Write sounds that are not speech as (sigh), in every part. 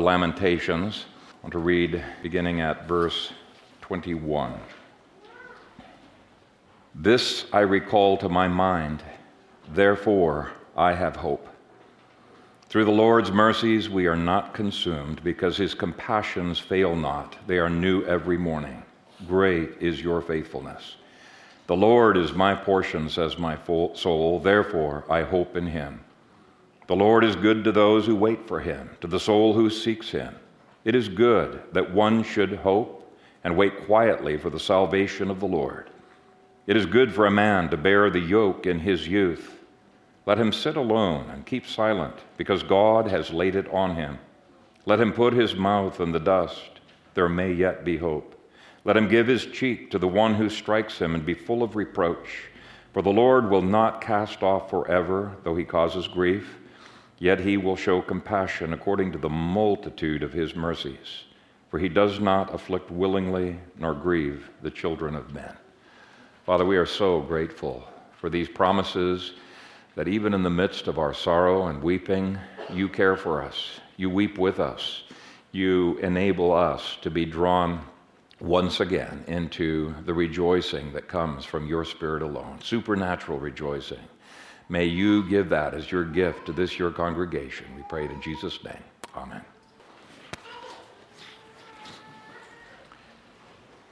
Lamentations. I want to read beginning at verse 21. This I recall to my mind, therefore I have hope. Through the Lord's mercies we are not consumed, because his compassions fail not. They are new every morning. Great is your faithfulness. The Lord is my portion, says my soul, therefore I hope in him. The Lord is good to those who wait for him, to the soul who seeks him. It is good that one should hope and wait quietly for the salvation of the Lord. It is good for a man to bear the yoke in his youth. Let him sit alone and keep silent, because God has laid it on him. Let him put his mouth in the dust. There may yet be hope. Let him give his cheek to the one who strikes him and be full of reproach. For the Lord will not cast off forever, though he causes grief. Yet he will show compassion according to the multitude of his mercies, for he does not afflict willingly nor grieve the children of men. Father, we are so grateful for these promises that even in the midst of our sorrow and weeping, you care for us. You weep with us. You enable us to be drawn once again into the rejoicing that comes from your Spirit alone, supernatural rejoicing. May you give that as your gift to this your congregation. We pray it in Jesus' name. Amen.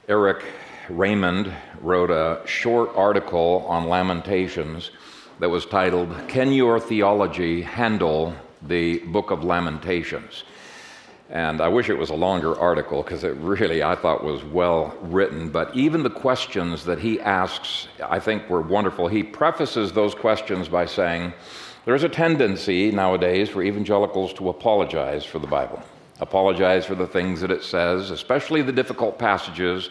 Erik Raymond wrote a short article on Lamentations that was titled, Can Your Theology Handle the Book of Lamentations? And I wish it was a longer article because it really, I thought, was well written. But even the questions that he asks, I think, were wonderful. He prefaces those questions by saying, There's a tendency nowadays for evangelicals to apologize for the Bible, apologize for the things that it says, especially the difficult passages.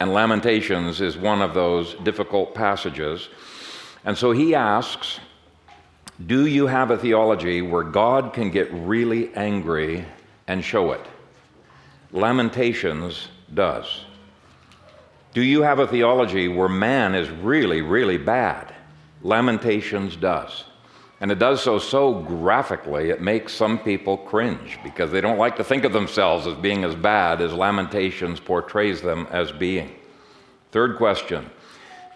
And Lamentations is one of those difficult passages. And so he asks, Do you have a theology where God can get really angry and show it. Lamentations does. Do you have a theology where man is really, really bad? Lamentations does. And it does so so graphically, it makes some people cringe because they don't like to think of themselves as being as bad as Lamentations portrays them as being. Third question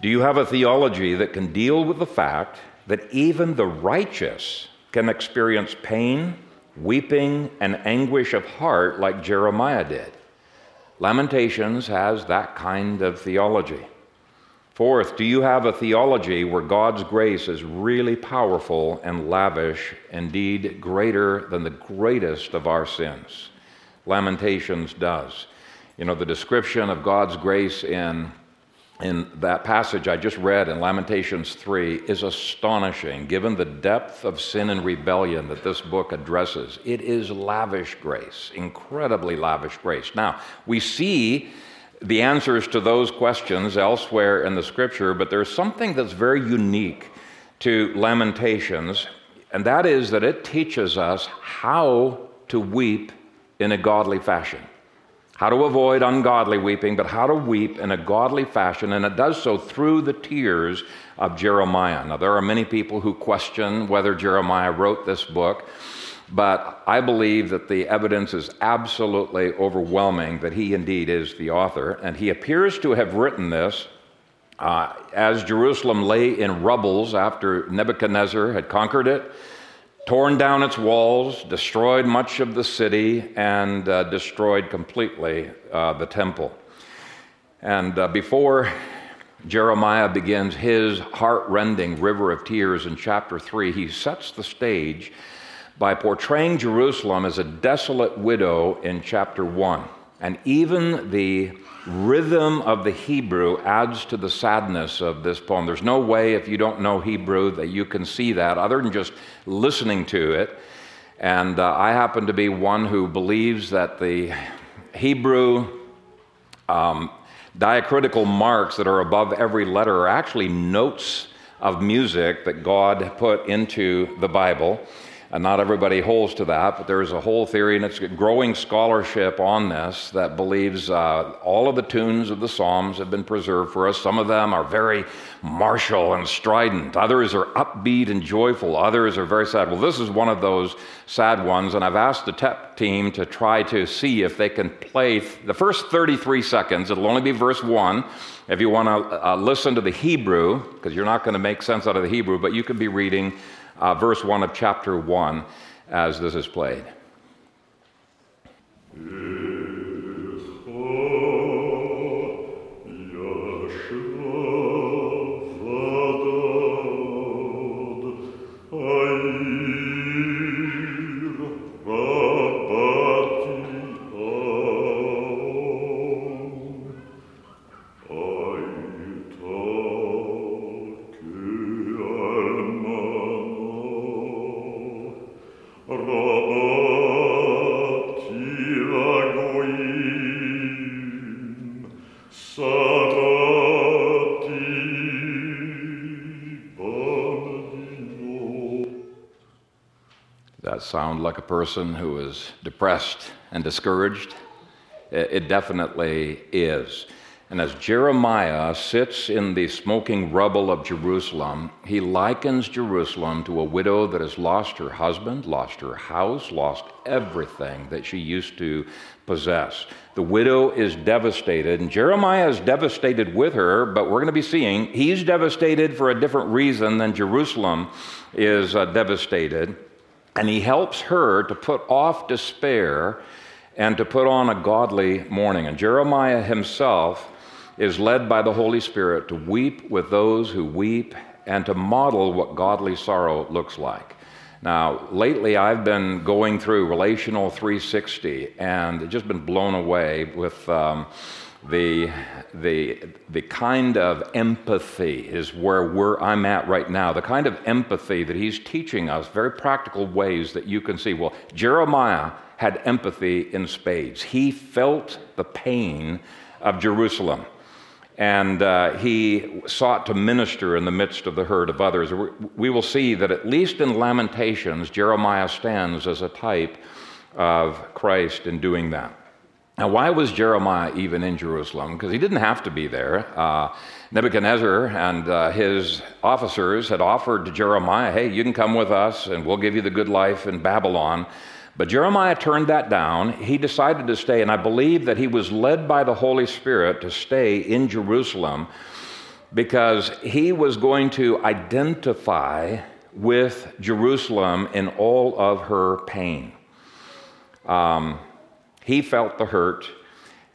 Do you have a theology that can deal with the fact that even the righteous can experience pain weeping and anguish of heart like Jeremiah did. Lamentations has that kind of theology. Fourth, do you have a theology where God's grace is really powerful and lavish, indeed greater than the greatest of our sins? Lamentations does. You know, the description of God's grace in in that passage I just read in Lamentations 3 is astonishing, given the depth of sin and rebellion that this book addresses. It is lavish grace, incredibly lavish grace. Now, we see the answers to those questions elsewhere in the scripture, but there's something that's very unique to Lamentations, and that is that it teaches us how to weep in a godly fashion how to avoid ungodly weeping, but how to weep in a godly fashion, and it does so through the tears of Jeremiah. Now, there are many people who question whether Jeremiah wrote this book, but I believe that the evidence is absolutely overwhelming that he indeed is the author, and he appears to have written this. Uh, as Jerusalem lay in rubbles after Nebuchadnezzar had conquered it, torn down its walls, destroyed much of the city, and uh, destroyed completely uh, the temple. And uh, before Jeremiah begins his heart rending river of tears in chapter 3, he sets the stage by portraying Jerusalem as a desolate widow in chapter 1. And even the rhythm of the Hebrew adds to the sadness of this poem. There's no way, if you don't know Hebrew, that you can see that other than just listening to it. And uh, I happen to be one who believes that the Hebrew um, diacritical marks that are above every letter are actually notes of music that God put into the Bible. And not everybody holds to that, but there's a whole theory, and it's growing scholarship on this that believes uh, all of the tunes of the Psalms have been preserved for us. Some of them are very martial and strident, others are upbeat and joyful, others are very sad. Well, this is one of those sad ones, and I've asked the TEP team to try to see if they can play the first 33 seconds. It'll only be verse 1. If you want to uh, listen to the Hebrew, because you're not going to make sense out of the Hebrew, but you could be reading uh, verse 1 of chapter 1 as this is played. Person who is depressed and discouraged? It definitely is. And as Jeremiah sits in the smoking rubble of Jerusalem, he likens Jerusalem to a widow that has lost her husband, lost her house, lost everything that she used to possess. The widow is devastated, and Jeremiah is devastated with her, but we're going to be seeing he's devastated for a different reason than Jerusalem is uh, devastated. And he helps her to put off despair and to put on a godly mourning. And Jeremiah himself is led by the Holy Spirit to weep with those who weep and to model what godly sorrow looks like. Now, lately I've been going through Relational 360 and just been blown away with. Um, the, the, the kind of empathy is where we're, I'm at right now. The kind of empathy that he's teaching us, very practical ways that you can see. Well, Jeremiah had empathy in spades. He felt the pain of Jerusalem. And uh, he sought to minister in the midst of the herd of others. We will see that at least in Lamentations, Jeremiah stands as a type of Christ in doing that. Now, why was Jeremiah even in Jerusalem? Because he didn't have to be there. Uh, Nebuchadnezzar and uh, his officers had offered to Jeremiah, hey, you can come with us and we'll give you the good life in Babylon. But Jeremiah turned that down. He decided to stay, and I believe that he was led by the Holy Spirit to stay in Jerusalem because he was going to identify with Jerusalem in all of her pain. Um, he felt the hurt.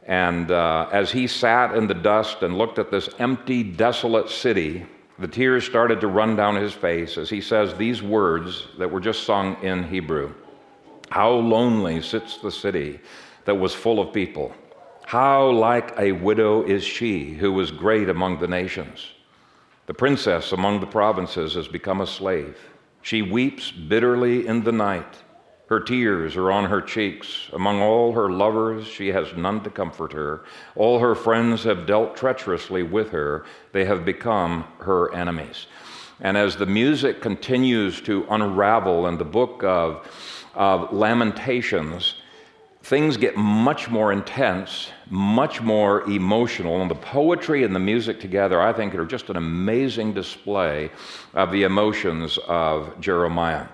And uh, as he sat in the dust and looked at this empty, desolate city, the tears started to run down his face as he says these words that were just sung in Hebrew How lonely sits the city that was full of people. How like a widow is she who was great among the nations. The princess among the provinces has become a slave. She weeps bitterly in the night. Her tears are on her cheeks. Among all her lovers, she has none to comfort her. All her friends have dealt treacherously with her. They have become her enemies. And as the music continues to unravel in the book of, of Lamentations, things get much more intense, much more emotional. And the poetry and the music together, I think, are just an amazing display of the emotions of Jeremiah.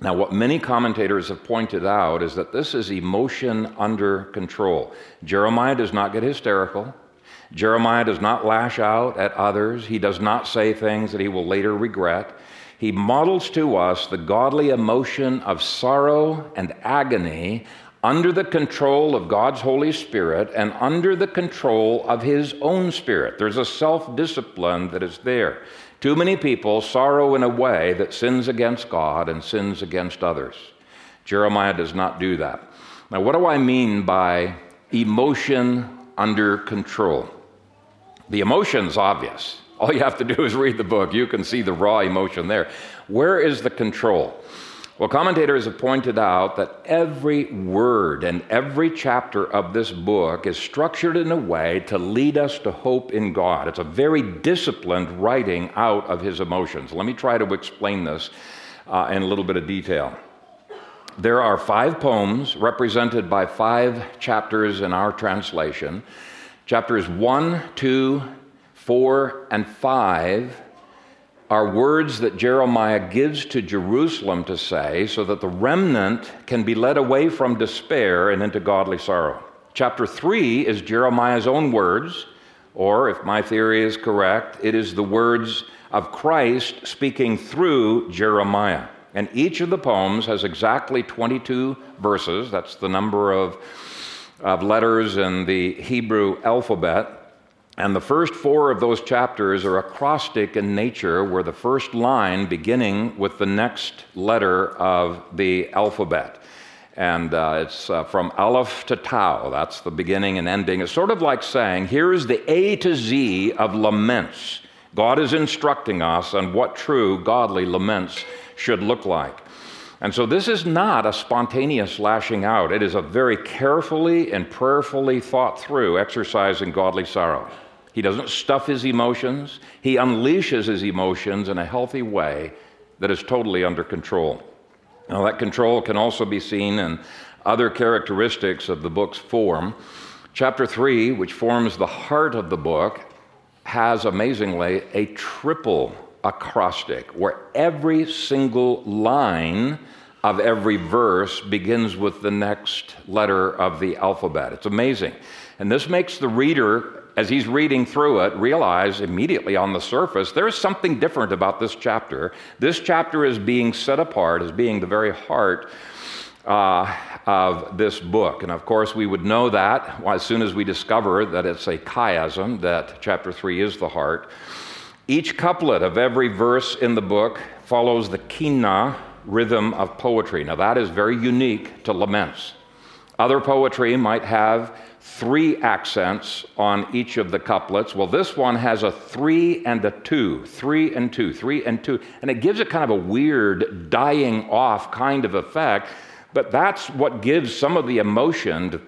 Now, what many commentators have pointed out is that this is emotion under control. Jeremiah does not get hysterical. Jeremiah does not lash out at others. He does not say things that he will later regret. He models to us the godly emotion of sorrow and agony under the control of God's Holy Spirit and under the control of his own spirit. There's a self discipline that is there. Too many people sorrow in a way that sins against God and sins against others. Jeremiah does not do that. Now, what do I mean by emotion under control? The emotion's obvious. All you have to do is read the book. You can see the raw emotion there. Where is the control? Well, commentators have pointed out that every word and every chapter of this book is structured in a way to lead us to hope in God. It's a very disciplined writing out of his emotions. Let me try to explain this uh, in a little bit of detail. there are five poems represented by five chapters in our translation. Chapters 1, 2, 4, and 5 are words that Jeremiah gives to Jerusalem to say so that the remnant can be led away from despair and into godly sorrow. Chapter 3 is Jeremiah's own words, or if my theory is correct, it is the words of Christ speaking through Jeremiah. And each of the poems has exactly 22 verses. That's the number of, of letters in the Hebrew alphabet. And the first four of those chapters are acrostic in nature, where the first line beginning with the next letter of the alphabet. And uh, it's uh, from Aleph to Tau. That's the beginning and ending. It's sort of like saying, here is the A to Z of laments. God is instructing us on what true godly laments should look like. And so this is not a spontaneous lashing out. It is a very carefully and prayerfully thought through exercise in godly sorrow. He doesn't stuff his emotions, he unleashes his emotions in a healthy way that is totally under control. Now, that control can also be seen in other characteristics of the book's form. Chapter 3, which forms the heart of the book, has amazingly a triple acrostic where every single line of every verse begins with the next letter of the alphabet. It's amazing. And this makes the reader as he's reading through it, realize immediately on the surface there's something different about this chapter. This chapter is being set apart as being the very heart uh, of this book. And of course, we would know that as soon as we discover that it's a chiasm, that chapter 3 is the heart. Each couplet of every verse in the book follows the kina rhythm of poetry. Now, that is very unique to laments. Other poetry might have three accents on each of the couplets. Well, this one has a three and a two, three and two, three and two. And it gives it kind of a weird dying off kind of effect. But that's what gives some of the emotion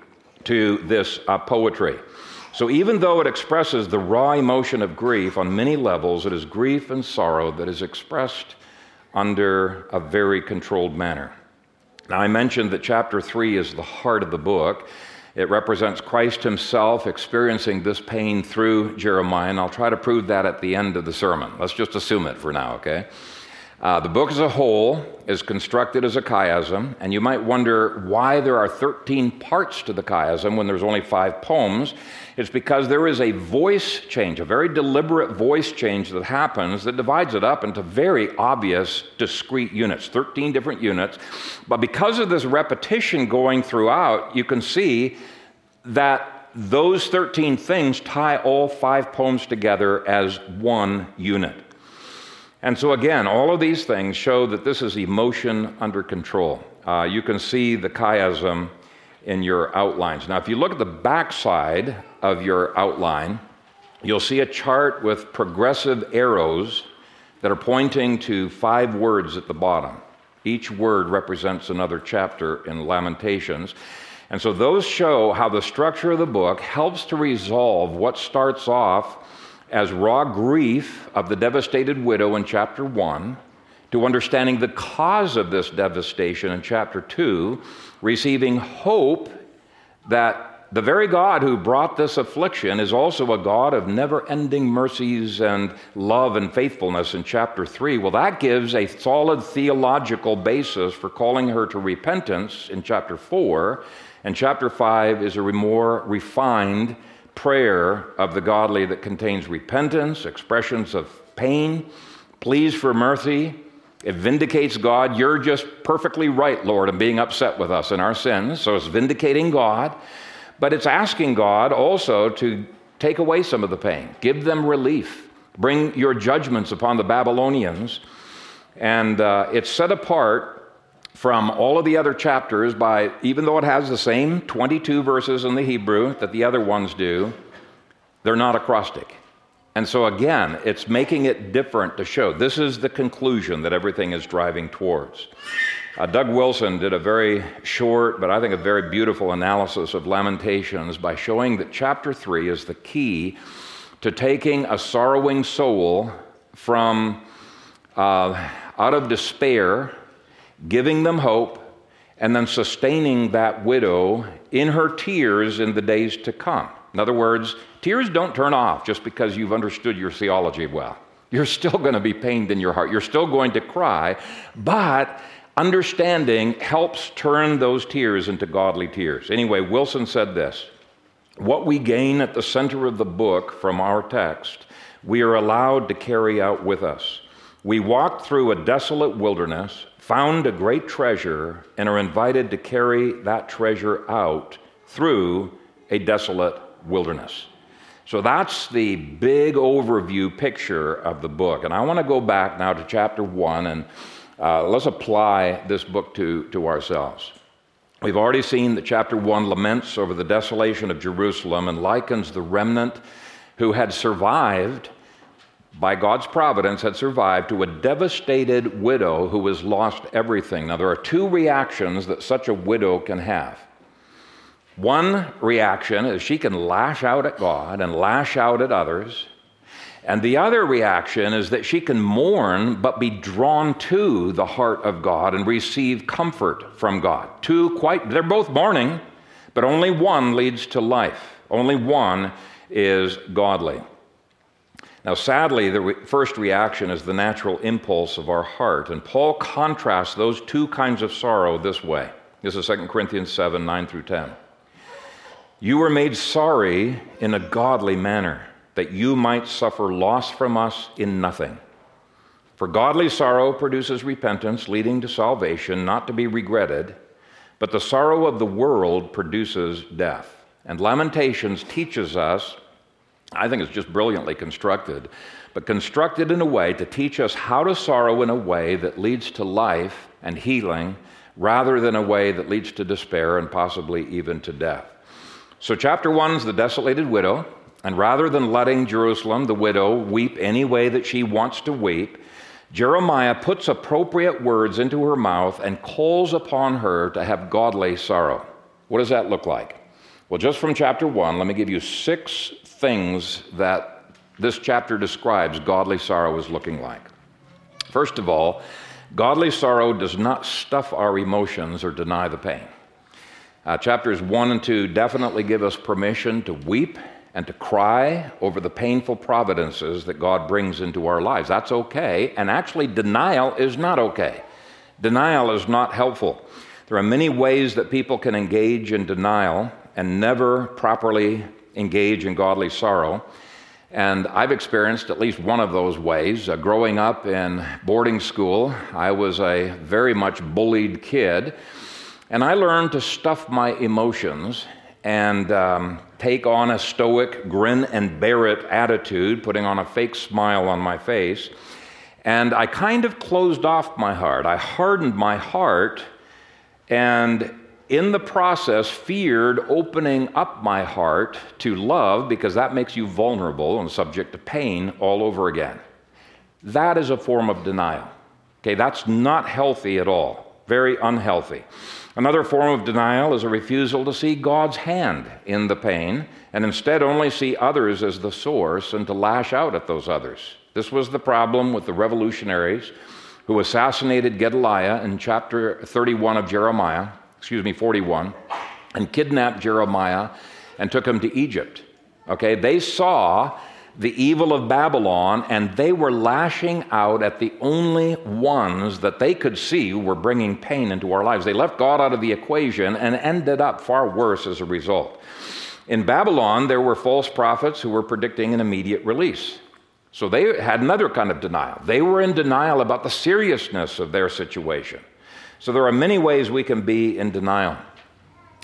to, this uh, poetry. So even though it expresses the raw emotion of grief on many levels, it is grief and sorrow that is expressed under a very controlled manner. Now, I mentioned that chapter 3 is the heart of the book. It represents Christ himself experiencing this pain through Jeremiah, and I'll try to prove that at the end of the sermon. Let's just assume it for now, okay? Uh, the book as a whole is constructed as a chiasm, and you might wonder why there are 13 parts to the chiasm when there's only five poems. It's because there is a voice change, a very deliberate voice change that happens that divides it up into very obvious, discrete units, 13 different units. But because of this repetition going throughout, you can see that those 13 things tie all five poems together as one unit. And so, again, all of these things show that this is emotion under control. Uh, you can see the chiasm in your outlines. Now, if you look at the backside of your outline, you'll see a chart with progressive arrows that are pointing to five words at the bottom. Each word represents another chapter in Lamentations. And so those show how the structure of the book helps to resolve what starts off as raw grief of the devastated widow in chapter 1 to understanding the cause of this devastation in chapter 2, receiving hope that the very God who brought this affliction is also a God of never ending mercies and love and faithfulness in chapter 3. Well, that gives a solid theological basis for calling her to repentance in chapter 4. And chapter 5 is a more refined prayer of the godly that contains repentance, expressions of pain, pleas for mercy, it vindicates God. You're just perfectly right, Lord, in being upset with us in our sins. So it's vindicating God. But it's asking God also to take away some of the pain, give them relief, bring your judgments upon the Babylonians. And uh, it's set apart from all of the other chapters by, even though it has the same 22 verses in the Hebrew that the other ones do, they're not acrostic. And so, again, it's making it different to show this is the conclusion that everything is driving towards. Uh, Doug Wilson did a very short, but I think a very beautiful analysis of Lamentations by showing that chapter 3 is the key to taking a sorrowing soul from uh, out of despair, giving them hope, and then sustaining that widow in her tears in the days to come. In other words, tears don't turn off just because you've understood your theology well. You're still going to be pained in your heart. You're still going to cry, but understanding helps turn those tears into godly tears. Anyway, Wilson said this What we gain at the center of the book from our text, we are allowed to carry out with us. We walked through a desolate wilderness, found a great treasure, and are invited to carry that treasure out through a desolate wilderness. So that's the big overview picture of the book. And I want to go back now to chapter one and uh, let's apply this book to, to ourselves. We've already seen that chapter one laments over the desolation of Jerusalem and likens the remnant who had survived by God's providence, had survived to a devastated widow who has lost everything. Now, there are two reactions that such a widow can have. One reaction is she can lash out at God and lash out at others. And the other reaction is that she can mourn but be drawn to the heart of God and receive comfort from God. Two quite, they're both mourning, but only one leads to life. Only one is godly. Now, sadly, the re- first reaction is the natural impulse of our heart. And Paul contrasts those two kinds of sorrow this way. This is 2 Corinthians 7 9 through 10. You were made sorry in a godly manner, that you might suffer loss from us in nothing. For godly sorrow produces repentance, leading to salvation, not to be regretted, but the sorrow of the world produces death. And Lamentations teaches us I think it's just brilliantly constructed, but constructed in a way to teach us how to sorrow in a way that leads to life and healing rather than a way that leads to despair and possibly even to death. So, chapter one is the desolated widow, and rather than letting Jerusalem, the widow, weep any way that she wants to weep, Jeremiah puts appropriate words into her mouth and calls upon her to have godly sorrow. What does that look like? Well, just from chapter one, let me give you six things that this chapter describes godly sorrow is looking like. First of all, godly sorrow does not stuff our emotions or deny the pain. Uh, chapters 1 and 2 definitely give us permission to weep and to cry over the painful providences that God brings into our lives. That's okay. And actually, denial is not okay. Denial is not helpful. There are many ways that people can engage in denial and never properly engage in godly sorrow. And I've experienced at least one of those ways. Uh, growing up in boarding school, I was a very much bullied kid. And I learned to stuff my emotions and um, take on a stoic, grin and bear it attitude, putting on a fake smile on my face. And I kind of closed off my heart. I hardened my heart and in the process, feared opening up my heart to love because that makes you vulnerable and subject to pain all over again. That is a form of denial. Okay, that's not healthy at all, very unhealthy. Another form of denial is a refusal to see God's hand in the pain and instead only see others as the source and to lash out at those others. This was the problem with the revolutionaries who assassinated Gedaliah in chapter 31 of Jeremiah excuse me, 41, and kidnapped Jeremiah and took him to Egypt. Okay, they saw the evil of Babylon and they were lashing out at the only ones that they could see who were bringing pain into our lives. They left God out of the equation and ended up far worse as a result. In Babylon, there were false prophets who were predicting an immediate release. So they had another kind of denial. They were in denial about the seriousness of their situation. So there are many ways we can be in denial.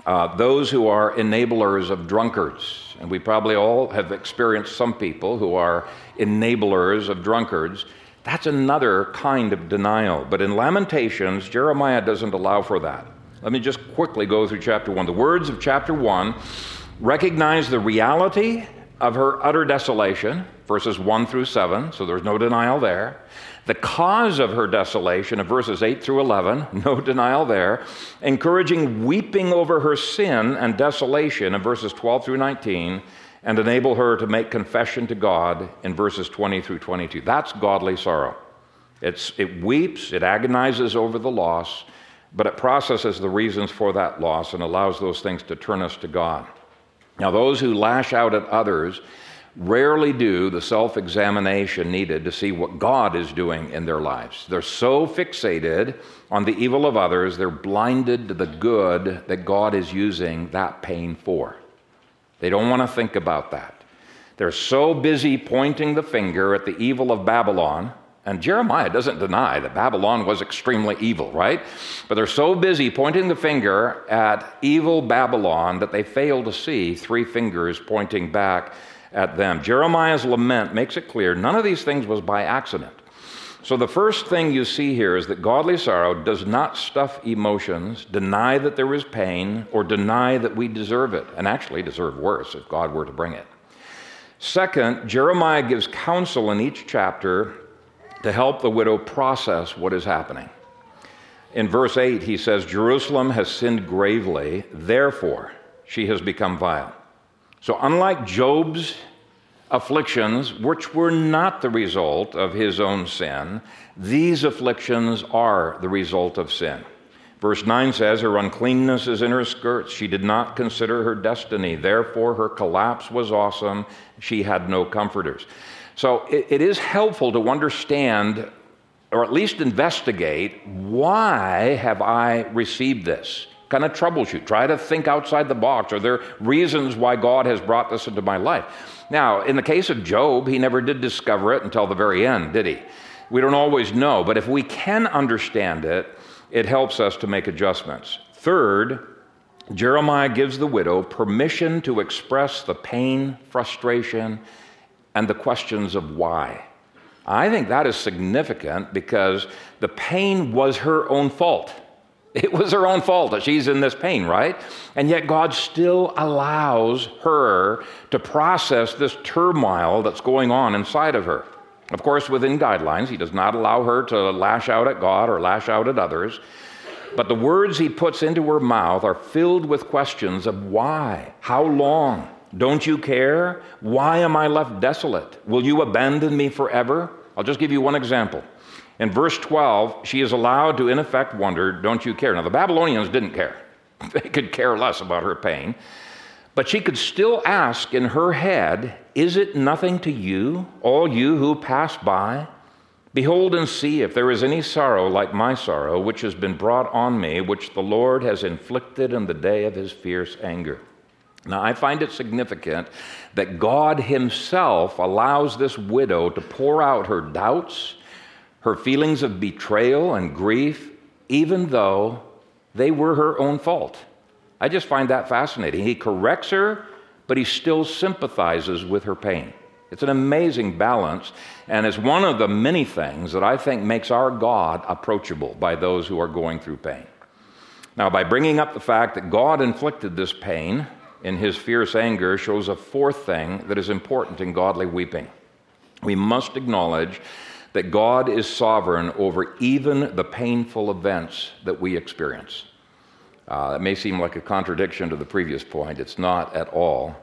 Uh, those who are enablers of drunkards, and we probably all have experienced some people who are enablers of drunkards, that's another kind of denial. But in Lamentations, Jeremiah doesn't allow for that. Let me just quickly go through chapter 1. The words of chapter 1 recognize the reality of her utter desolation, verses 1 through 7, so there's no denial there. The cause of her desolation of verses 8 through 11, (laughs) no denial there. Encouraging weeping over her sin and desolation in verses 12 through 19, and enable her to make confession to God in verses 20 through 22. That's godly sorrow. It's, it weeps, it agonizes over the loss, but it processes the reasons for that loss and allows those things to turn us to God. Now, those who lash out at others rarely do the self examination needed to see what God is doing in their lives. They're so fixated on the evil of others, they're blinded to the good that God is using that pain for. They don't want to think about that. They're so busy pointing the finger at the evil of Babylon. And Jeremiah doesn't deny that Babylon was extremely evil, right? But they're so busy pointing the finger at evil Babylon that they fail to see three fingers pointing back at them. Jeremiah's lament makes it clear none of these things was by accident. So, the first thing you see here is that godly sorrow does not stuff emotions, deny that there is pain, or deny that we deserve it, and actually deserve worse if God were to bring it. Second, Jeremiah gives counsel in each chapter to help the widow process what is happening. In verse 8, he says, Jerusalem has sinned gravely, therefore she has become vile. So, unlike Job's afflictions, which were not the result of his own sin, these afflictions are the result of sin. Verse 9 says, Her uncleanness is in her skirts. She did not consider her destiny. Therefore, her collapse was awesome. She had no comforters. So, it, it is helpful to understand, or at least investigate, why have I received this? Kind of troubleshoot. Try to think outside the box. Are there reasons why God has brought this into my life? Now, in the case of Job, he never did discover it until the very end, did he? We don't always know, but if we can understand it, it helps us to make adjustments. Third, Jeremiah gives the widow permission to express the pain, frustration, and the questions of why. I think that is significant because the pain was her own fault. It was her own fault that she's in this pain, right? And yet God still allows her to process this turmoil that's going on inside of her. Of course, within guidelines, He does not allow her to lash out at God or lash out at others. But the words He puts into her mouth are filled with questions of why, how long, don't you care? Why am I left desolate? Will you abandon me forever? I'll just give you one example. In verse 12, she is allowed to, in effect, wonder, Don't you care? Now, the Babylonians didn't care. (laughs) They could care less about her pain. But she could still ask in her head, Is it nothing to you, all you who pass by? Behold and see if there is any sorrow like my sorrow, which has been brought on me, which the Lord has inflicted in the day of his fierce anger. Now, I find it significant that God Himself allows this widow to pour out her doubts her feelings of betrayal and grief, even though they were her own fault. I just find that fascinating. He corrects her, but he still sympathizes with her pain. It's an amazing balance, and it's one of the many things that I think makes our God approachable by those who are going through pain. Now, by bringing up the fact that God inflicted this pain in his fierce anger, shows a fourth thing that is important in godly weeping. We must acknowledge that God is sovereign over even the painful events that we experience. Uh, it may seem like a contradiction to the previous point. It's not at all.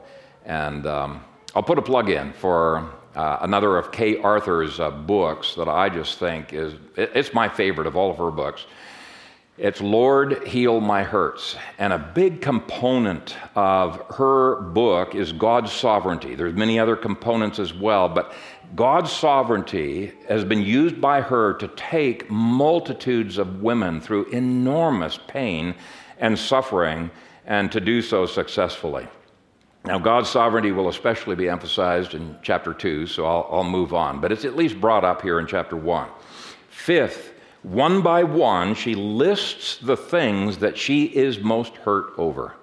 And um, I'll put a plug in for uh, another of Kay Arthur's uh, books that I just think is, it's my favorite of all of her books. It's Lord, Heal My Hurts. And a big component of her book is God's sovereignty. There's many other components as well, but God's sovereignty has been used by her to take multitudes of women through enormous pain and suffering and to do so successfully. Now, God's sovereignty will especially be emphasized in chapter 2, so I'll, I'll, move on, but it's at least brought up here in chapter 1. Fifth, one by one, she lists the things that she is most hurt over.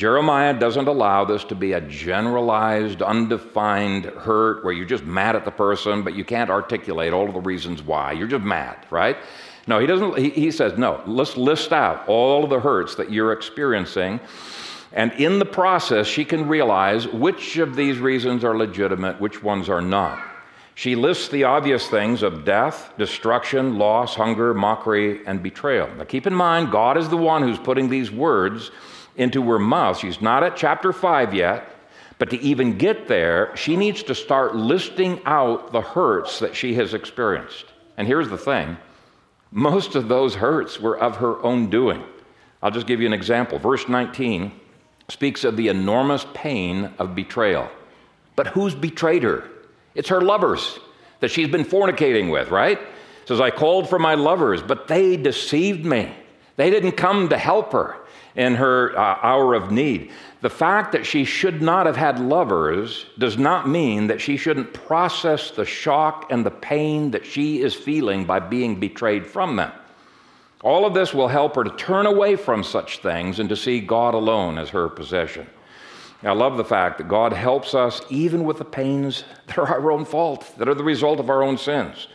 Jeremiah doesn't allow this to be a generalized, undefined hurt where you're just mad at the person, but you can't articulate all of the reasons why. You're just mad, right? No, he doesn't. He, he says, no, let's list out all of the hurts that you're experiencing. And in the process, she can realize which of these reasons are legitimate, which ones are not. She lists the obvious things of death, destruction, loss, hunger, mockery, and betrayal. Now keep in mind, God is the one who's putting these words into her mouth. She's not at chapter 5 yet, but to even get there, she needs to start listing out the hurts that she has experienced. And here's the thing Most of those hurts were of her own doing. I'll just give you an example. Verse 19 speaks of the enormous pain of betrayal. But who's betrayed her? It's her lovers that she's been fornicating with, right? It says, I called for my lovers, but they deceived me. They didn't come to help her in her uh, hour of need. The fact that she should not have had lovers does not mean that she shouldn't process the shock and the pain that she is feeling by being betrayed from them. All of this will help her to turn away from such things and to see God alone as her possession. I love the fact that God helps us even with the pains that are our own fault, that are the result of our own sins.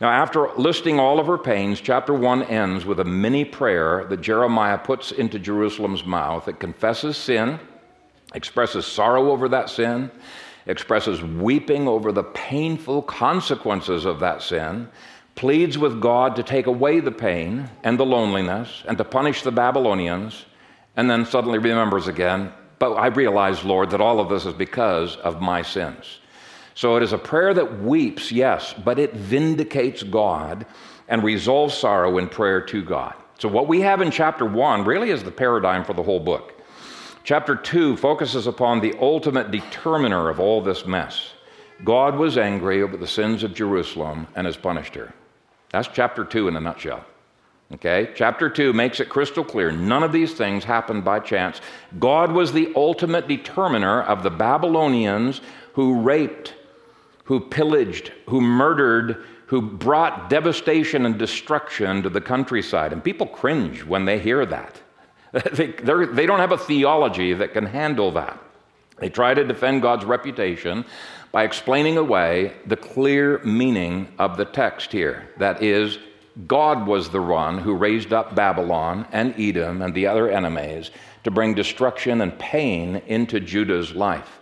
Now, after listing all of her pains, chapter 1 ends with a mini prayer that Jeremiah puts into Jerusalem's mouth. It confesses sin, expresses sorrow over that sin, expresses weeping over the painful consequences of that sin, pleads with God to take away the pain and the loneliness and to punish the Babylonians, and then suddenly remembers again, but I realize, Lord, that all of this is because of my sins. So it is a prayer that weeps, yes, but it vindicates God and resolves sorrow in prayer to God. So what we have in chapter 1 really is the paradigm for the whole book. Chapter 2 focuses upon the ultimate determiner of all this mess. God was angry over the sins of Jerusalem and has punished her. That's chapter 2 in a nutshell. Okay? Chapter 2 makes it crystal clear none of these things happened by chance. God was the ultimate determiner of the Babylonians who raped, who pillaged, who murdered, who brought devastation and destruction to the countryside. And people cringe when they hear that. (laughs) they, they don't have a theology that can handle that. They try to defend God's reputation by explaining away the clear meaning of the text here. That is, God was the one who raised up Babylon and Edom and the other enemies to bring destruction and pain into Judah's life.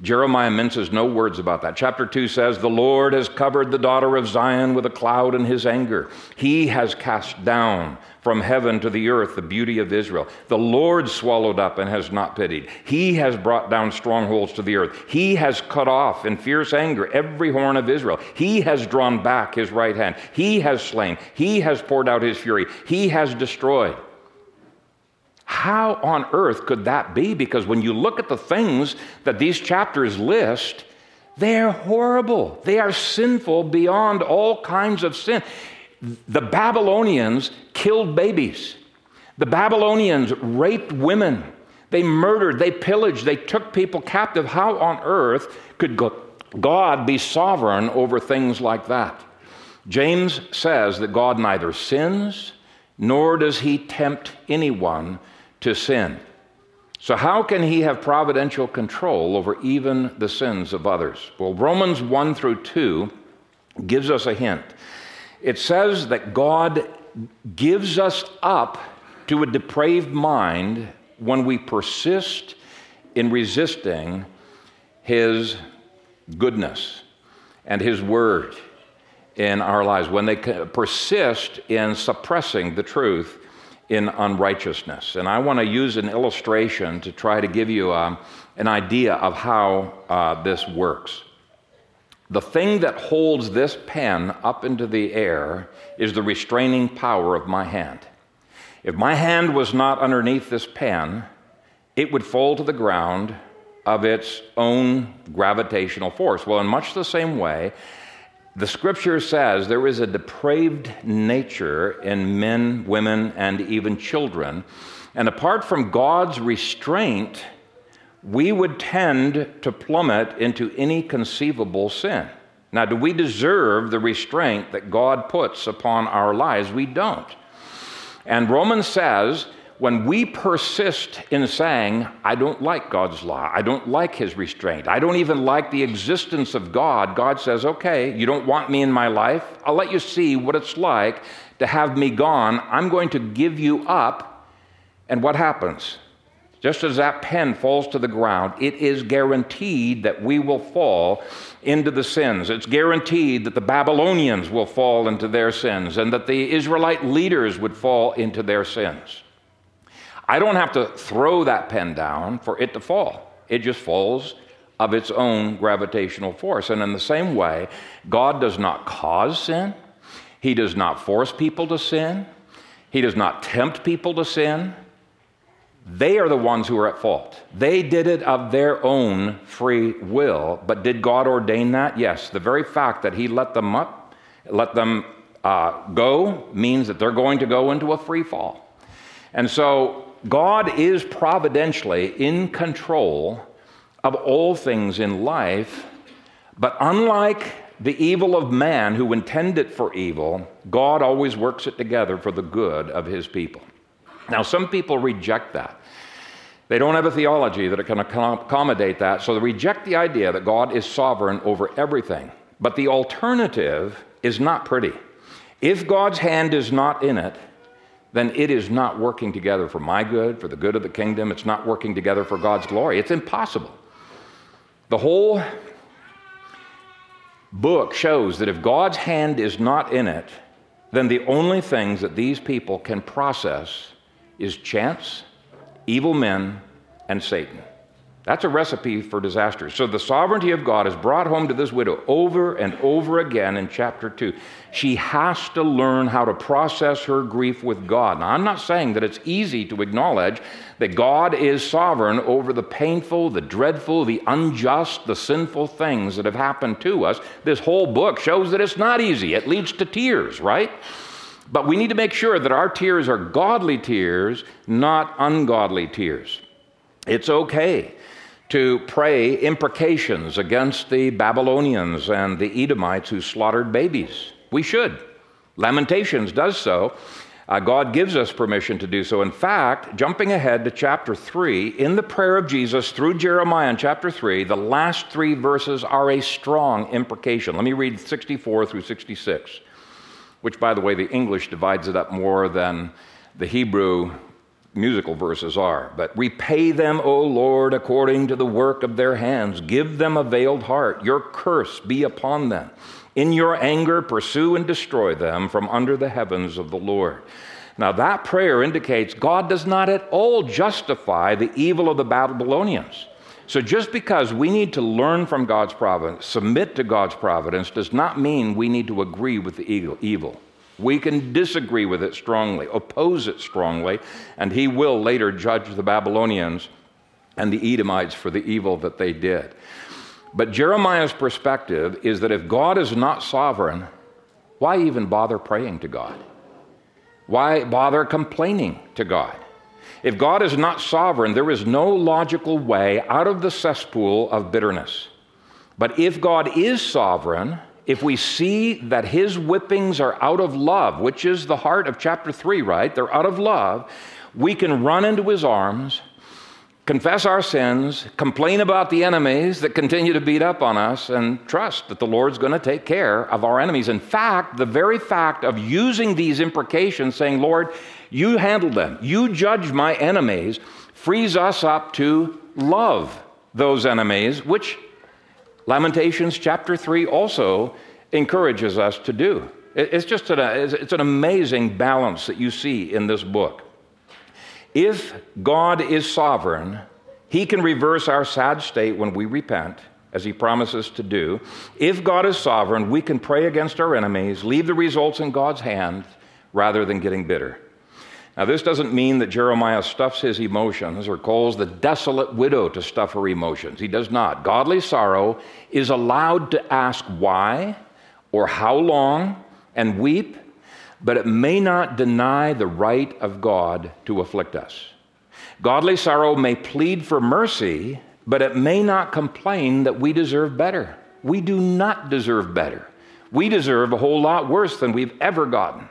Jeremiah minces no words about that. Chapter 2 says, The Lord has covered the daughter of Zion with a cloud in his anger. He has cast down from heaven to the earth the beauty of Israel. The Lord swallowed up and has not pitied. He has brought down strongholds to the earth. He has cut off in fierce anger every horn of Israel. He has drawn back his right hand. He has slain. He has poured out his fury. He has destroyed. How on earth could that be? Because when you look at the things that these chapters list, they're horrible. They are sinful beyond all kinds of sin. The Babylonians killed babies. The Babylonians raped women. They murdered, they pillaged, they took people captive. How on earth could God be sovereign over things like that? James says that God neither sins nor does he tempt anyone to sin. So, how can he have providential control over even the sins of others? Well, Romans 1 through 2 gives us a hint. It says that God gives us up to a depraved mind when we persist in resisting his goodness and his word in our lives, when they persist in suppressing the truth in unrighteousness. And I want to use an illustration to try to give you um, an idea of how uh, this works. The thing that holds this pen up into the air is the restraining power of my hand. If my hand was not underneath this pen, it would fall to the ground of its own gravitational force. Well, in much the same way, the scripture says there is a depraved nature in men, women, and even children. And apart from God's restraint, we would tend to plummet into any conceivable sin. Now, do we deserve the restraint that God puts upon our lives? We don't. And Romans says when we persist in saying, I don't like God's law, I don't like his restraint, I don't even like the existence of God, God says, okay, you don't want me in my life? I'll let you see what it's like to have me gone. I'm going to give you up. And what happens? Just as that pen falls to the ground, it is guaranteed that we will fall into the sins. It's guaranteed that the Babylonians will fall into their sins and that the Israelite leaders would fall into their sins. I don't have to throw that pen down for it to fall, it just falls of its own gravitational force. And in the same way, God does not cause sin, He does not force people to sin. He does not tempt people to sin. They are the ones who are at fault. They did it of their own free will. But did God ordain that? Yes. The very fact that He let them up, let them uh, go, means that they're going to go into a free fall. And so God is providentially in control of all things in life, but unlike the evil of man who intended for evil, God always works it together for the good of his people. Now, some people reject that. They don't have a theology that can accommodate that, so they reject the idea that God is sovereign over everything. But the alternative is not pretty. If God's hand is not in it, then it is not working together for my good, for the good of the kingdom. It's not working together for God's glory. It's impossible. The whole book shows that if God's hand is not in it, then the only things that these people can process is chance, evil men, and Satan. That's a recipe for disaster. So the sovereignty of God is brought home to this widow over and over again in chapter 2. She has to learn how to process her grief with God. Now, I'm not saying that it's easy to acknowledge that God is sovereign over the painful, the dreadful, the unjust, the sinful things that have happened to us. This whole book shows that it's not easy. It leads to tears, right? But we need to make sure that our tears are godly tears, not ungodly tears. It's okay to pray imprecations against the Babylonians and the Edomites who slaughtered babies. We should. Lamentations does so. Uh, God gives us permission to do so. In fact, jumping ahead to chapter 3, in the prayer of Jesus through Jeremiah in chapter 3, the last three verses are a strong imprecation. Let me read 64 through 66, which, by the way, the English divides it up more than the Hebrew musical verses are. But repay them, O Lord, according to the work of their hands. Give them a veiled heart. Your curse be upon them. In your anger, pursue and destroy them from under the heavens of the Lord. Now, that prayer indicates God does not at all justify the evil of the Babylonians. So, just because we need to learn from God's providence, submit to God's providence, does not mean we need to agree with the evil. We can disagree with it strongly, oppose it strongly, and he will later judge the Babylonians and the Edomites for the evil that they did. But Jeremiah's perspective is that if God is not sovereign, why even bother praying to God? Why bother complaining to God? If God is not sovereign, there is no logical way out of the cesspool of bitterness. But if God is sovereign, if we see that his whippings are out of love, which is the heart of chapter 3, right? They're out of love, we can run into his arms, confess our sins, complain about the enemies that continue to beat up on us, and trust that the Lord's going to take care of our enemies. In fact, the very fact of using these imprecations, saying, Lord, you handle them, you judge my enemies, frees us up to love those enemies, which Lamentations chapter 3 also encourages us to do. It's just an, it's an amazing balance that you see in this book. If God is sovereign, He can reverse our sad state when we repent, as He promises to do. If God is sovereign, we can pray against our enemies, leave the results in God's hands rather than getting bitter. Now, this doesn't mean that Jeremiah stuffs his emotions or calls the desolate widow to stuff her emotions. He does not. Godly sorrow is allowed to ask why or how long and weep, but it may not deny the right of God to afflict us. Godly sorrow may plead for mercy, but it may not complain that we deserve better. We do not deserve better. We deserve a whole lot worse than we've ever gotten.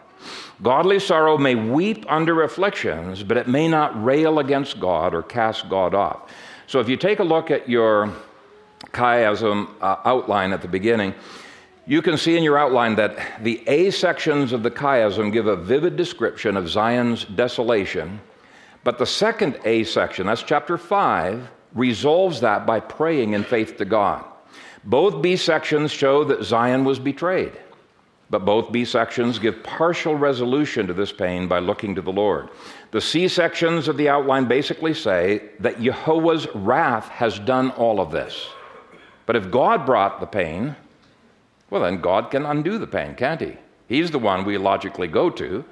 Godly sorrow may weep under afflictions, but it may not rail against God or cast God off. So if you take a look at your chiasm uh, outline at the beginning, you can see in your outline that the A sections of the chiasm give a vivid description of Zion's desolation, but the second A section, that's chapter 5, resolves that by praying in faith to God. Both B sections show that Zion was betrayed. But both B sections give partial resolution to this pain by looking to the Lord. The C sections of the outline basically say that Jehovah's wrath has done all of this. But if God brought the pain, well, then God can undo the pain, can't He? He's the one we logically go to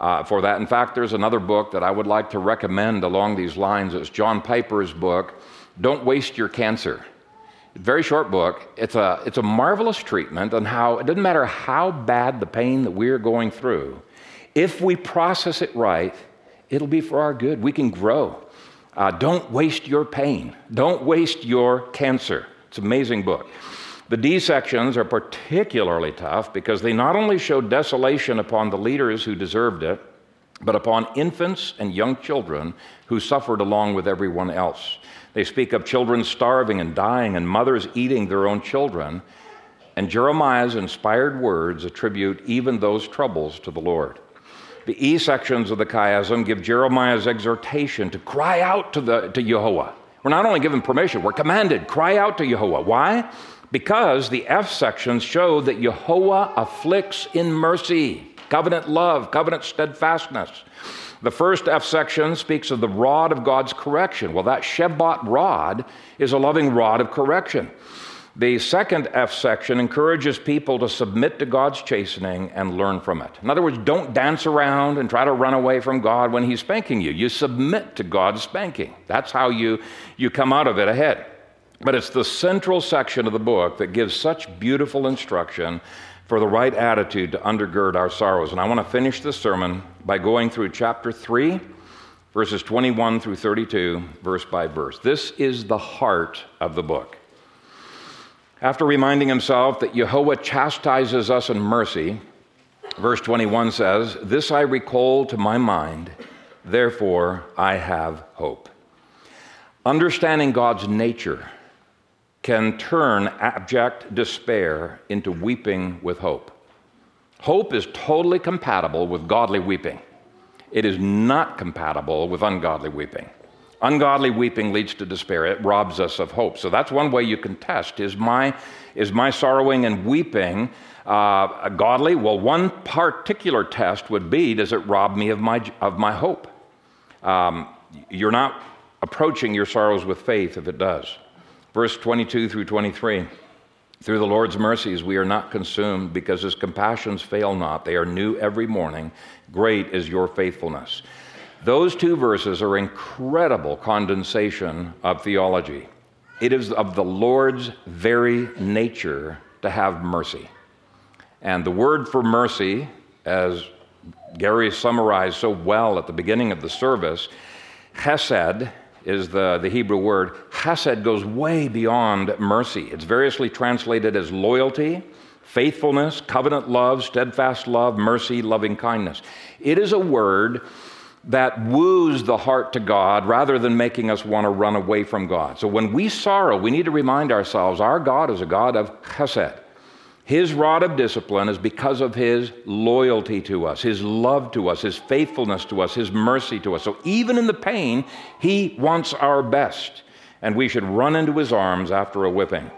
uh, for that. In fact, there's another book that I would like to recommend along these lines. It's John Piper's book, Don't Waste Your Cancer. Very short book. It's a, it's a marvelous treatment on how it doesn't matter how bad the pain that we're going through, if we process it right, it'll be for our good. We can grow. Uh, don't waste your pain. Don't waste your cancer. It's an amazing book. The D sections are particularly tough because they not only show desolation upon the leaders who deserved it, but upon infants and young children who suffered along with everyone else. They speak of children starving and dying and mothers eating their own children. And Jeremiah's inspired words attribute even those troubles to the Lord. The E sections of the chiasm give Jeremiah's exhortation to cry out to, the, to Jehovah. We're not only given permission, we're commanded, cry out to Jehovah. Why? Because the F sections show that Jehovah afflicts in mercy, covenant love, covenant steadfastness. The first F section speaks of the rod of God's correction. Well, that shebet rod is a loving rod of correction. The second F section encourages people to submit to God's chastening and learn from it. In other words, don't dance around and try to run away from God when He's spanking you. You submit to God's spanking. That's how you, you come out of it ahead. But it's the central section of the book that gives such beautiful instruction for the right attitude to undergird our sorrows. And I want to finish this sermon by going through chapter 3, verses 21 through 32, verse by verse. This is the heart of the book. After reminding himself that Jehovah chastises us in mercy, verse 21 says, This I recall to my mind, therefore I have hope. Understanding God's nature can turn abject despair into weeping with hope. Hope is totally compatible with godly weeping. It is not compatible with ungodly weeping. Ungodly weeping leads to despair. It robs us of hope. So that's one way you can test. Is my, is my sorrowing and weeping uh, godly? Well, one particular test would be does it rob me of my, of my hope? Um, you're not approaching your sorrows with faith if it does. Verse 22 through 23. Through the Lord's mercies, we are not consumed because his compassions fail not. They are new every morning. Great is your faithfulness. Those two verses are incredible condensation of theology. It is of the Lord's very nature to have mercy. And the word for mercy, as Gary summarized so well at the beginning of the service, chesed is the, the Hebrew word. Chesed goes way beyond mercy. It's variously translated as loyalty, faithfulness, covenant love, steadfast love, mercy, loving kindness. It is a word that woos the heart to God rather than making us want to run away from God. So when we sorrow, we need to remind ourselves our God is a God of chesed. His rod of discipline is because of his loyalty to us, his love to us, his faithfulness to us, his mercy to us. So even in the pain, he wants our best, and we should run into his arms after a whipping.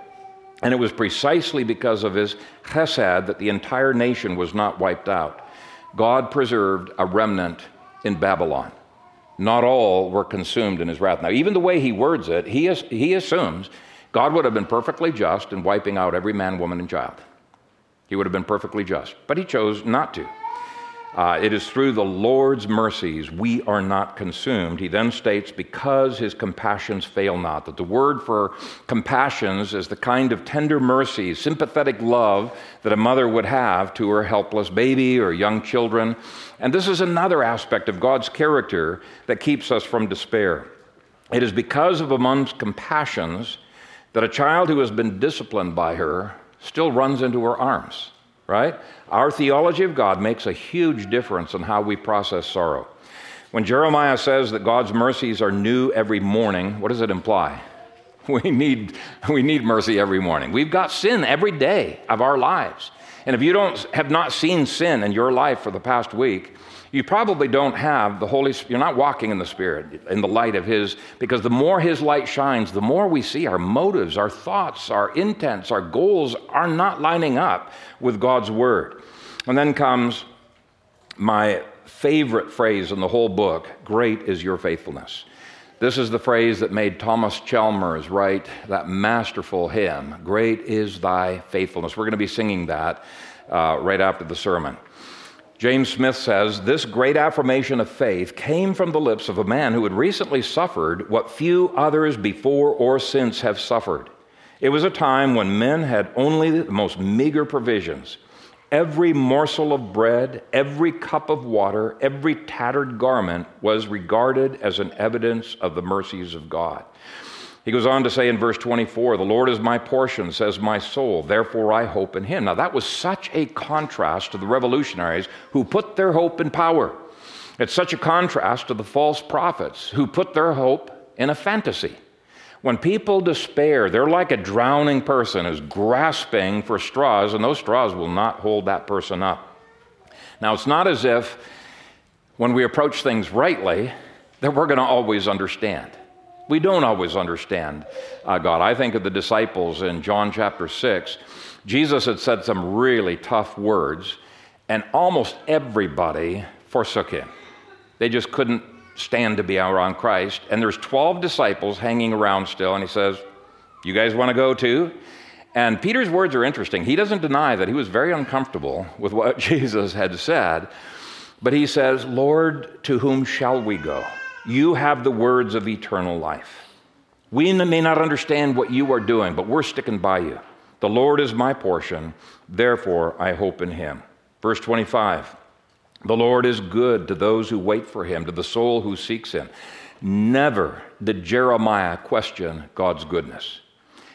And it was precisely because of his chesed that the entire nation was not wiped out. God preserved a remnant in Babylon. Not all were consumed in his wrath. Now, even the way he words it, he, is, he assumes God would have been perfectly just in wiping out every man, woman, and child. He would have been perfectly just, but he chose not to. Uh, it is through the Lord's mercies we are not consumed. He then states, because his compassions fail not. That the word for compassions is the kind of tender mercy, sympathetic love that a mother would have to her helpless baby or young children. And this is another aspect of God's character that keeps us from despair. It is because of amongst compassions that a child who has been disciplined by her still runs into her arms, right? Our theology of God makes a huge difference in how we process sorrow. When Jeremiah says that God's mercies are new every morning, what does it imply? (laughs) We need, we need mercy every morning. We've got sin every day of our lives. And if you don't have not seen sin in your life for the past week, you probably don't have the Holy Spirit. You're not walking in the Spirit, in the light of His, because the more His light shines, the more we see our motives, our thoughts, our intents, our goals are not lining up with God's Word. And then comes my favorite phrase in the whole book Great is your faithfulness. This is the phrase that made Thomas Chisholm write that masterful hymn, Great is thy faithfulness. We're going to be singing that uh, right after the sermon. James Smith says this great affirmation of faith came from the lips of a man who had recently suffered what few others before or since have suffered. It was a time when men had only the most meager provisions. Every morsel of bread, every cup of water, every tattered garment was regarded as an evidence of the mercies of God. He goes on to say in verse 24, The Lord is my portion, says my soul, therefore I hope in him. Now, that was such a contrast to the revolutionaries who put their hope in power. It's such a contrast to the false prophets who put their hope in a fantasy. When people despair, they're like a drowning person who's grasping for straws, and those straws will not hold that person up. Now, it's not as if when we approach things rightly that we're going to always understand. We don't always understand uh, God. I think of the disciples in John chapter 6. Jesus had said some really tough words, and almost everybody forsook him. They just couldn't stand to be around Christ. And there's 12 disciples hanging around still, and he says, You guys want to go too? And Peter's words are interesting. He doesn't deny that he was very uncomfortable with what (laughs) Jesus had said, but he says, Lord, to whom shall we go? You have the words of eternal life. We may not understand what you are doing, but we're sticking by you. The Lord is my portion, therefore I hope in him. Verse 25 The Lord is good to those who wait for him, to the soul who seeks him. Never did Jeremiah question God's goodness.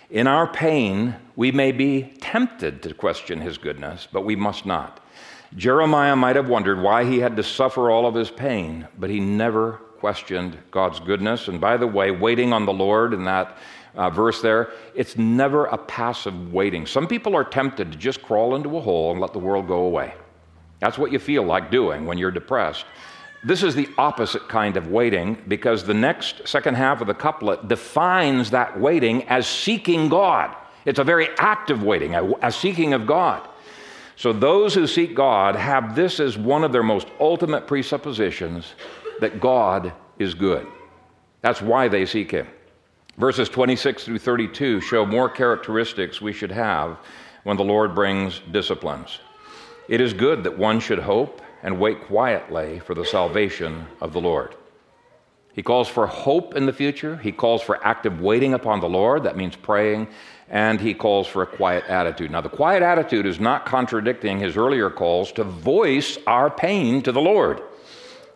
In our pain, we may be tempted to question his goodness, but we must not. Jeremiah might have wondered why he had to suffer all of his pain, but he never questioned God's goodness. And by the way, waiting on the Lord in that uh, verse there, it's never a passive waiting. Some people are tempted to just crawl into a hole and let the world go away. That's what you feel like doing when you're depressed. This is the opposite kind of waiting because the next second half of the couplet defines that waiting as seeking God. It's a very active waiting, a, a seeking of God. So those who seek God have this as one of their most ultimate presuppositions that God is good. That's why they seek Him. Verses 26 through 32 show more characteristics we should have when the Lord brings disciplines. It is good that one should hope and wait quietly for the salvation of the Lord. He calls for hope in the future. He calls for active waiting upon the Lord. That means praying. And he calls for a quiet attitude. Now, the quiet attitude is not contradicting his earlier calls to voice our pain to the Lord.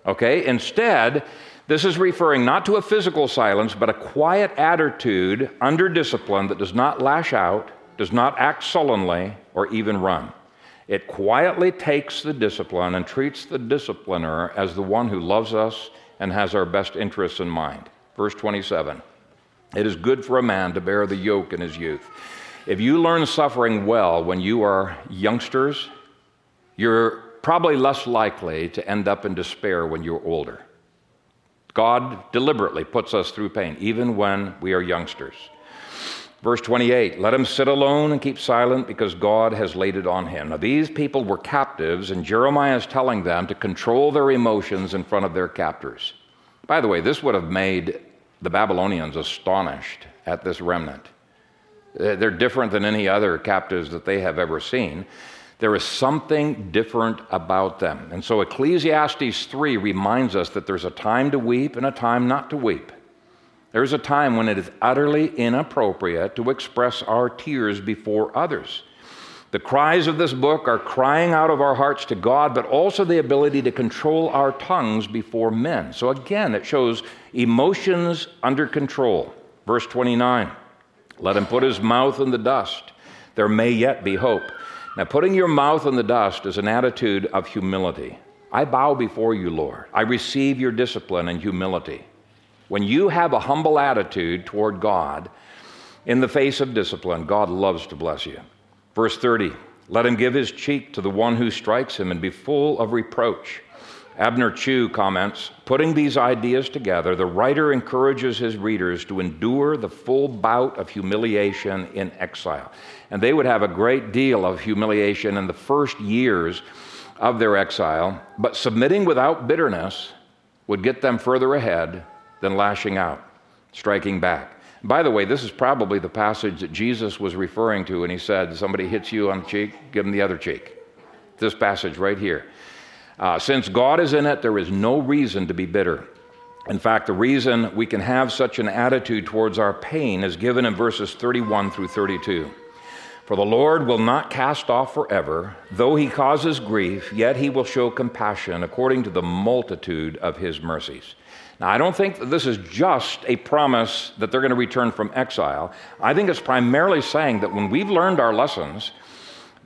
Okay? Instead, this is referring not to a physical silence, but a quiet attitude under discipline that does not lash out, does not act sullenly, or even run. It quietly takes the discipline and treats the discipliner as the one who loves us and has our best interests in mind. Verse 27 It is good for a man to bear the yoke in his youth. If you learn suffering well when you are youngsters, you're probably less likely to end up in despair when you're older. God deliberately puts us through pain, even when we are youngsters. Verse 28 Let him sit alone and keep silent because God has laid it on him. Now, these people were captives, and Jeremiah is telling them to control their emotions in front of their captors. By the way, this would have made the Babylonians astonished at this remnant. They're different than any other captives that they have ever seen. There is something different about them. And so Ecclesiastes 3 reminds us that there's a time to weep and a time not to weep. There's a time when it is utterly inappropriate to express our tears before others. The cries of this book are crying out of our hearts to God, but also the ability to control our tongues before men. So again, it shows emotions under control. Verse 29 Let him put his mouth in the dust. There may yet be hope. Now, putting your mouth in the dust is an attitude of humility. I bow before you, Lord. I receive your discipline and humility. When you have a humble attitude toward God in the face of discipline, God loves to bless you. Verse 30 Let him give his cheek to the one who strikes him and be full of reproach. Abner Chou comments Putting these ideas together, the writer encourages his readers to endure the full bout of humiliation in exile. And they would have a great deal of humiliation in the first years of their exile, but submitting without bitterness would get them further ahead than lashing out, striking back. By the way, this is probably the passage that Jesus was referring to when he said, Somebody hits you on the cheek, give them the other cheek. this passage right here. Uh, since God is in it, there is no reason to be bitter. In fact, the reason we can have such an attitude towards our pain is given in verses 31 through 32. For the Lord will not cast off forever, though he causes grief, yet he will show compassion according to the multitude of his mercies. Now, I don't think that this is just a promise that they're going to return from exile. I think it's primarily saying that when we've learned our lessons,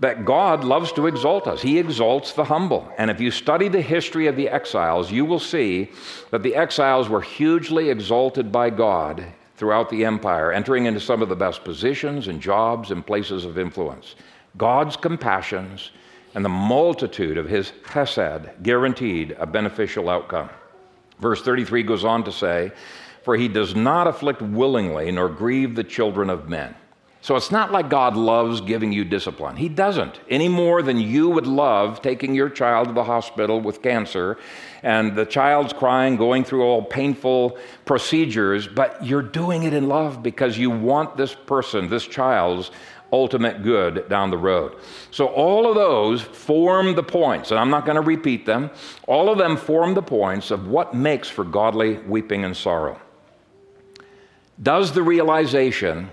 that God loves to exalt us. He exalts the humble. And if you study the history of the exiles, you will see that the exiles were hugely exalted by God throughout the empire, entering into some of the best positions and jobs and places of influence. God's compassions and the multitude of his chesed guaranteed a beneficial outcome. Verse 33 goes on to say, For he does not afflict willingly nor grieve the children of men. So it's not like God loves giving you discipline. He doesn't, any more than you would love taking your child to the hospital with cancer and the child's crying, going through all painful procedures, but you're doing it in love because you want this person, this child's ultimate good down the road. So all of those form the points, and I'm not going to repeat them. All of them form the points of what makes for godly weeping and sorrow. Does the realization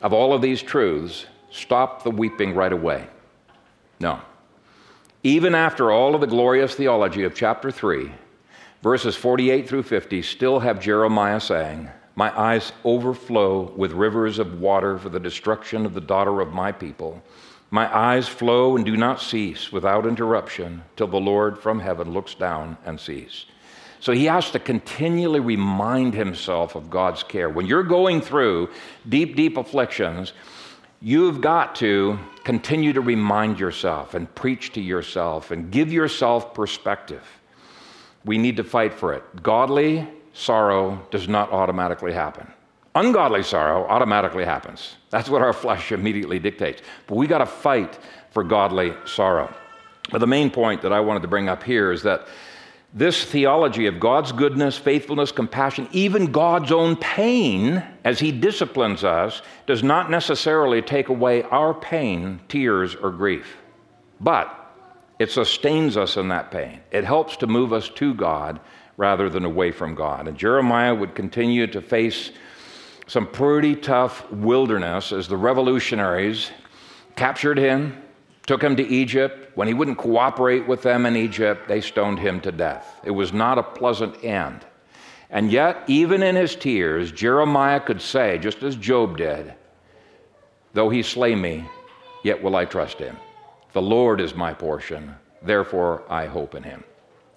of all of these truths stop the weeping right away? No. Even after all of the glorious theology of chapter 3, verses 48 through 50 still have Jeremiah saying, My eyes overflow with rivers of water for the destruction of the daughter of my people. My eyes flow and do not cease without interruption till the Lord from heaven looks down and sees. So he has to continually remind himself of God's care. When you're going through deep, deep afflictions, you've got to continue to remind yourself and preach to yourself and give yourself perspective. We need to fight for it. Godly sorrow does not automatically happen. Ungodly sorrow automatically happens. That's what our flesh immediately dictates. But we got to fight for godly sorrow. But the main point that I wanted to bring up here is that this theology of God's goodness, faithfulness, compassion, even God's own pain as He disciplines us, does not necessarily take away our pain, tears, or grief. But it sustains us in that pain. It helps to move us to God rather than away from God. And Jeremiah would continue to face some pretty tough wilderness as the revolutionaries captured him, took him to Egypt. When he wouldn't cooperate with them in Egypt, they stoned him to death. It was not a pleasant end. And yet, even in his tears, Jeremiah could say, just as Job did, Though he slay me, yet will I trust him. The Lord is my portion, therefore I hope in him.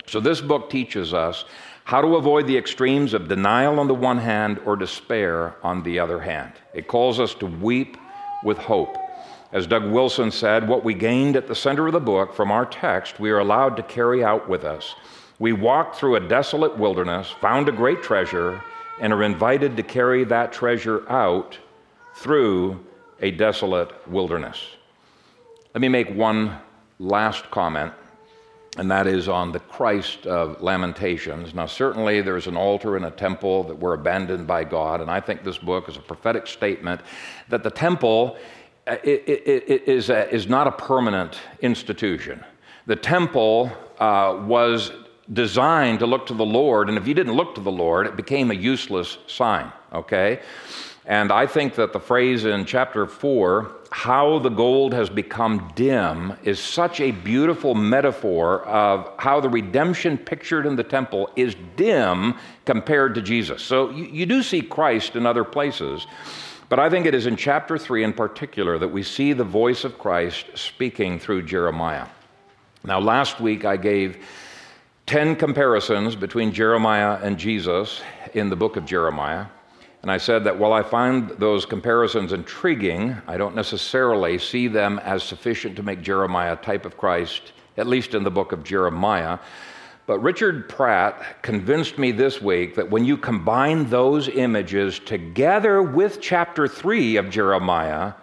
So, this book teaches us how to avoid the extremes of denial on the one hand or despair on the other hand. It calls us to weep with hope. As Doug Wilson said, what we gained at the center of the book from our text, we are allowed to carry out with us. We walk through a desolate wilderness, found a great treasure, and are invited to carry that treasure out through a desolate wilderness. Let me make one last comment, and that is on the Christ of Lamentations. Now, certainly there's an altar and a temple that were abandoned by God, and I think this book is a prophetic statement that the temple it, it, it is, a, is not a permanent institution. The temple uh, was designed to look to the Lord, and if you didn't look to the Lord, it became a useless sign, okay? And I think that the phrase in chapter 4, how the gold has become dim, is such a beautiful metaphor of how the redemption pictured in the temple is dim compared to Jesus. So you, you do see Christ in other places. But I think it is in chapter 3 in particular that we see the voice of Christ speaking through Jeremiah. Now, last week I gave 10 comparisons between Jeremiah and Jesus in the book of Jeremiah. And I said that while I find those comparisons intriguing, I don't necessarily see them as sufficient to make Jeremiah a type of Christ, at least in the book of Jeremiah. But Richard Pratt convinced me this week that when you combine those images together with chapter 3 of Jeremiah,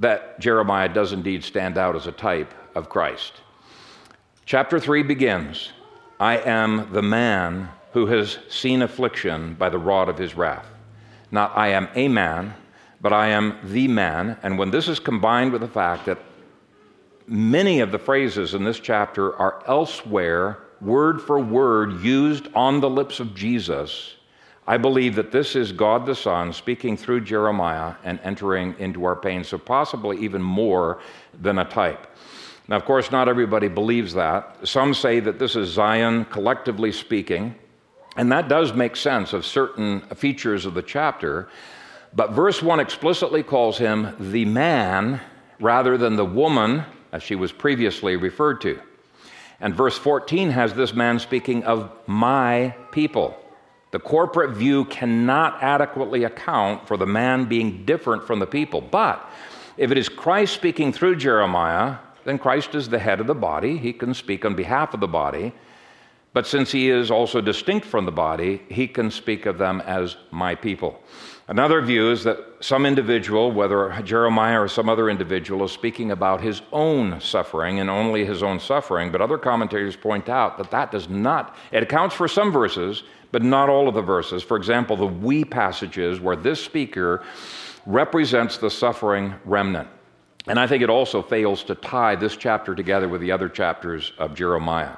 that Jeremiah does indeed stand out as a type of Christ. Chapter 3 begins I am the man who has seen affliction by the rod of his wrath. Not I am a man, but I am the man. And when this is combined with the fact that many of the phrases in this chapter are elsewhere, word for word, used on the lips of Jesus. I believe that this is God the Son speaking through Jeremiah and entering into our pain, so possibly even more than a type. Now, of course, not everybody believes that. Some say that this is Zion collectively speaking, and that does make sense of certain features of the chapter. But verse 1 explicitly calls him the man rather than the woman, as she was previously referred to. And verse 14 has this man speaking of my people. The corporate view cannot adequately account for the man being different from the people. But if it is Christ speaking through Jeremiah, then Christ is the head of the body. He can speak on behalf of the body. But since he is also distinct from the body, he can speak of them as my people. Another view is that some individual, whether Jeremiah or some other individual, is speaking about his own suffering and only his own suffering. But other commentators point out that that does not, it accounts for some verses, but not all of the verses. For example, the we passages where this speaker represents the suffering remnant. And I think it also fails to tie this chapter together with the other chapters of Jeremiah.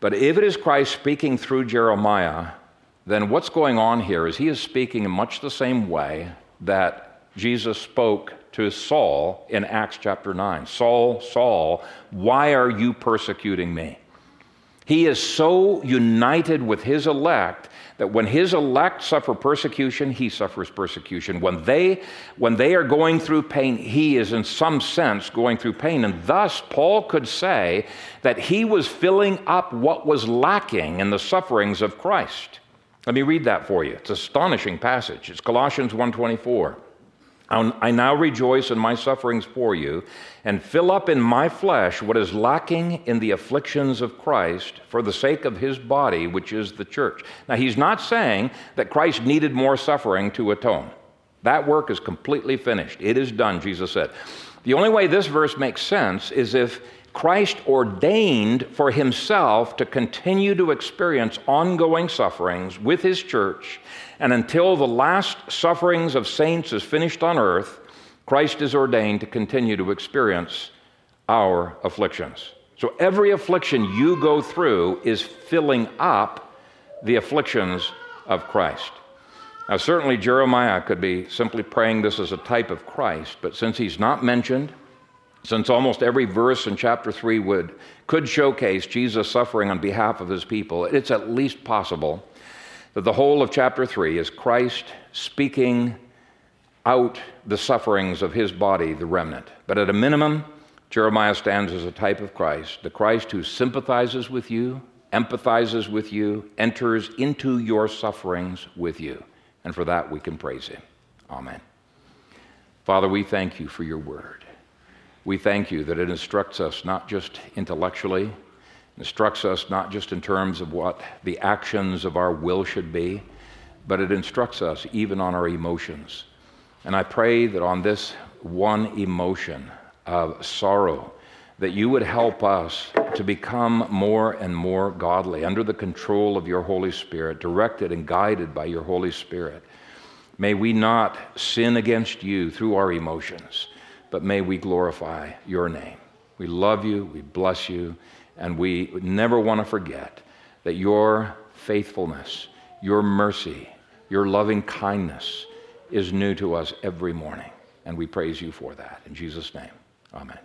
But if it is Christ speaking through Jeremiah, then what's going on here is he is speaking in much the same way that Jesus spoke to Saul in Acts chapter 9 Saul, Saul, why are you persecuting me? He is so united with his elect that when his elect suffer persecution, he suffers persecution. When they, when they are going through pain, he is in some sense going through pain. And thus, Paul could say that he was filling up what was lacking in the sufferings of Christ. Let me read that for you. It's an astonishing passage. It's Colossians 1:24. I now rejoice in my sufferings for you and fill up in my flesh what is lacking in the afflictions of Christ for the sake of his body, which is the church. Now, he's not saying that Christ needed more suffering to atone. That work is completely finished. It is done, Jesus said. The only way this verse makes sense is if Christ ordained for himself to continue to experience ongoing sufferings with his church, and until the last sufferings of saints is finished on earth, Christ is ordained to continue to experience our afflictions. So every affliction you go through is filling up the afflictions of Christ. Now, certainly Jeremiah could be simply praying this as a type of Christ, but since he's not mentioned, since almost every verse in chapter 3 would, could showcase Jesus suffering on behalf of his people, it's at least possible that the whole of chapter 3 is Christ speaking out the sufferings of his body, the remnant. But at a minimum, Jeremiah stands as a type of Christ, the Christ who sympathizes with you, empathizes with you, enters into your sufferings with you. And for that, we can praise him. Amen. Father, we thank you for your word. We thank you that it instructs us not just intellectually, instructs us not just in terms of what the actions of our will should be, but it instructs us even on our emotions. And I pray that on this one emotion of sorrow, that you would help us to become more and more godly under the control of your Holy Spirit, directed and guided by your Holy Spirit. May we not sin against you through our emotions but may we glorify your name. We love you, we bless you, and we never want to forget that your faithfulness, your mercy, your loving kindness is new to us every morning. And we praise you for that. In Jesus' name, amen.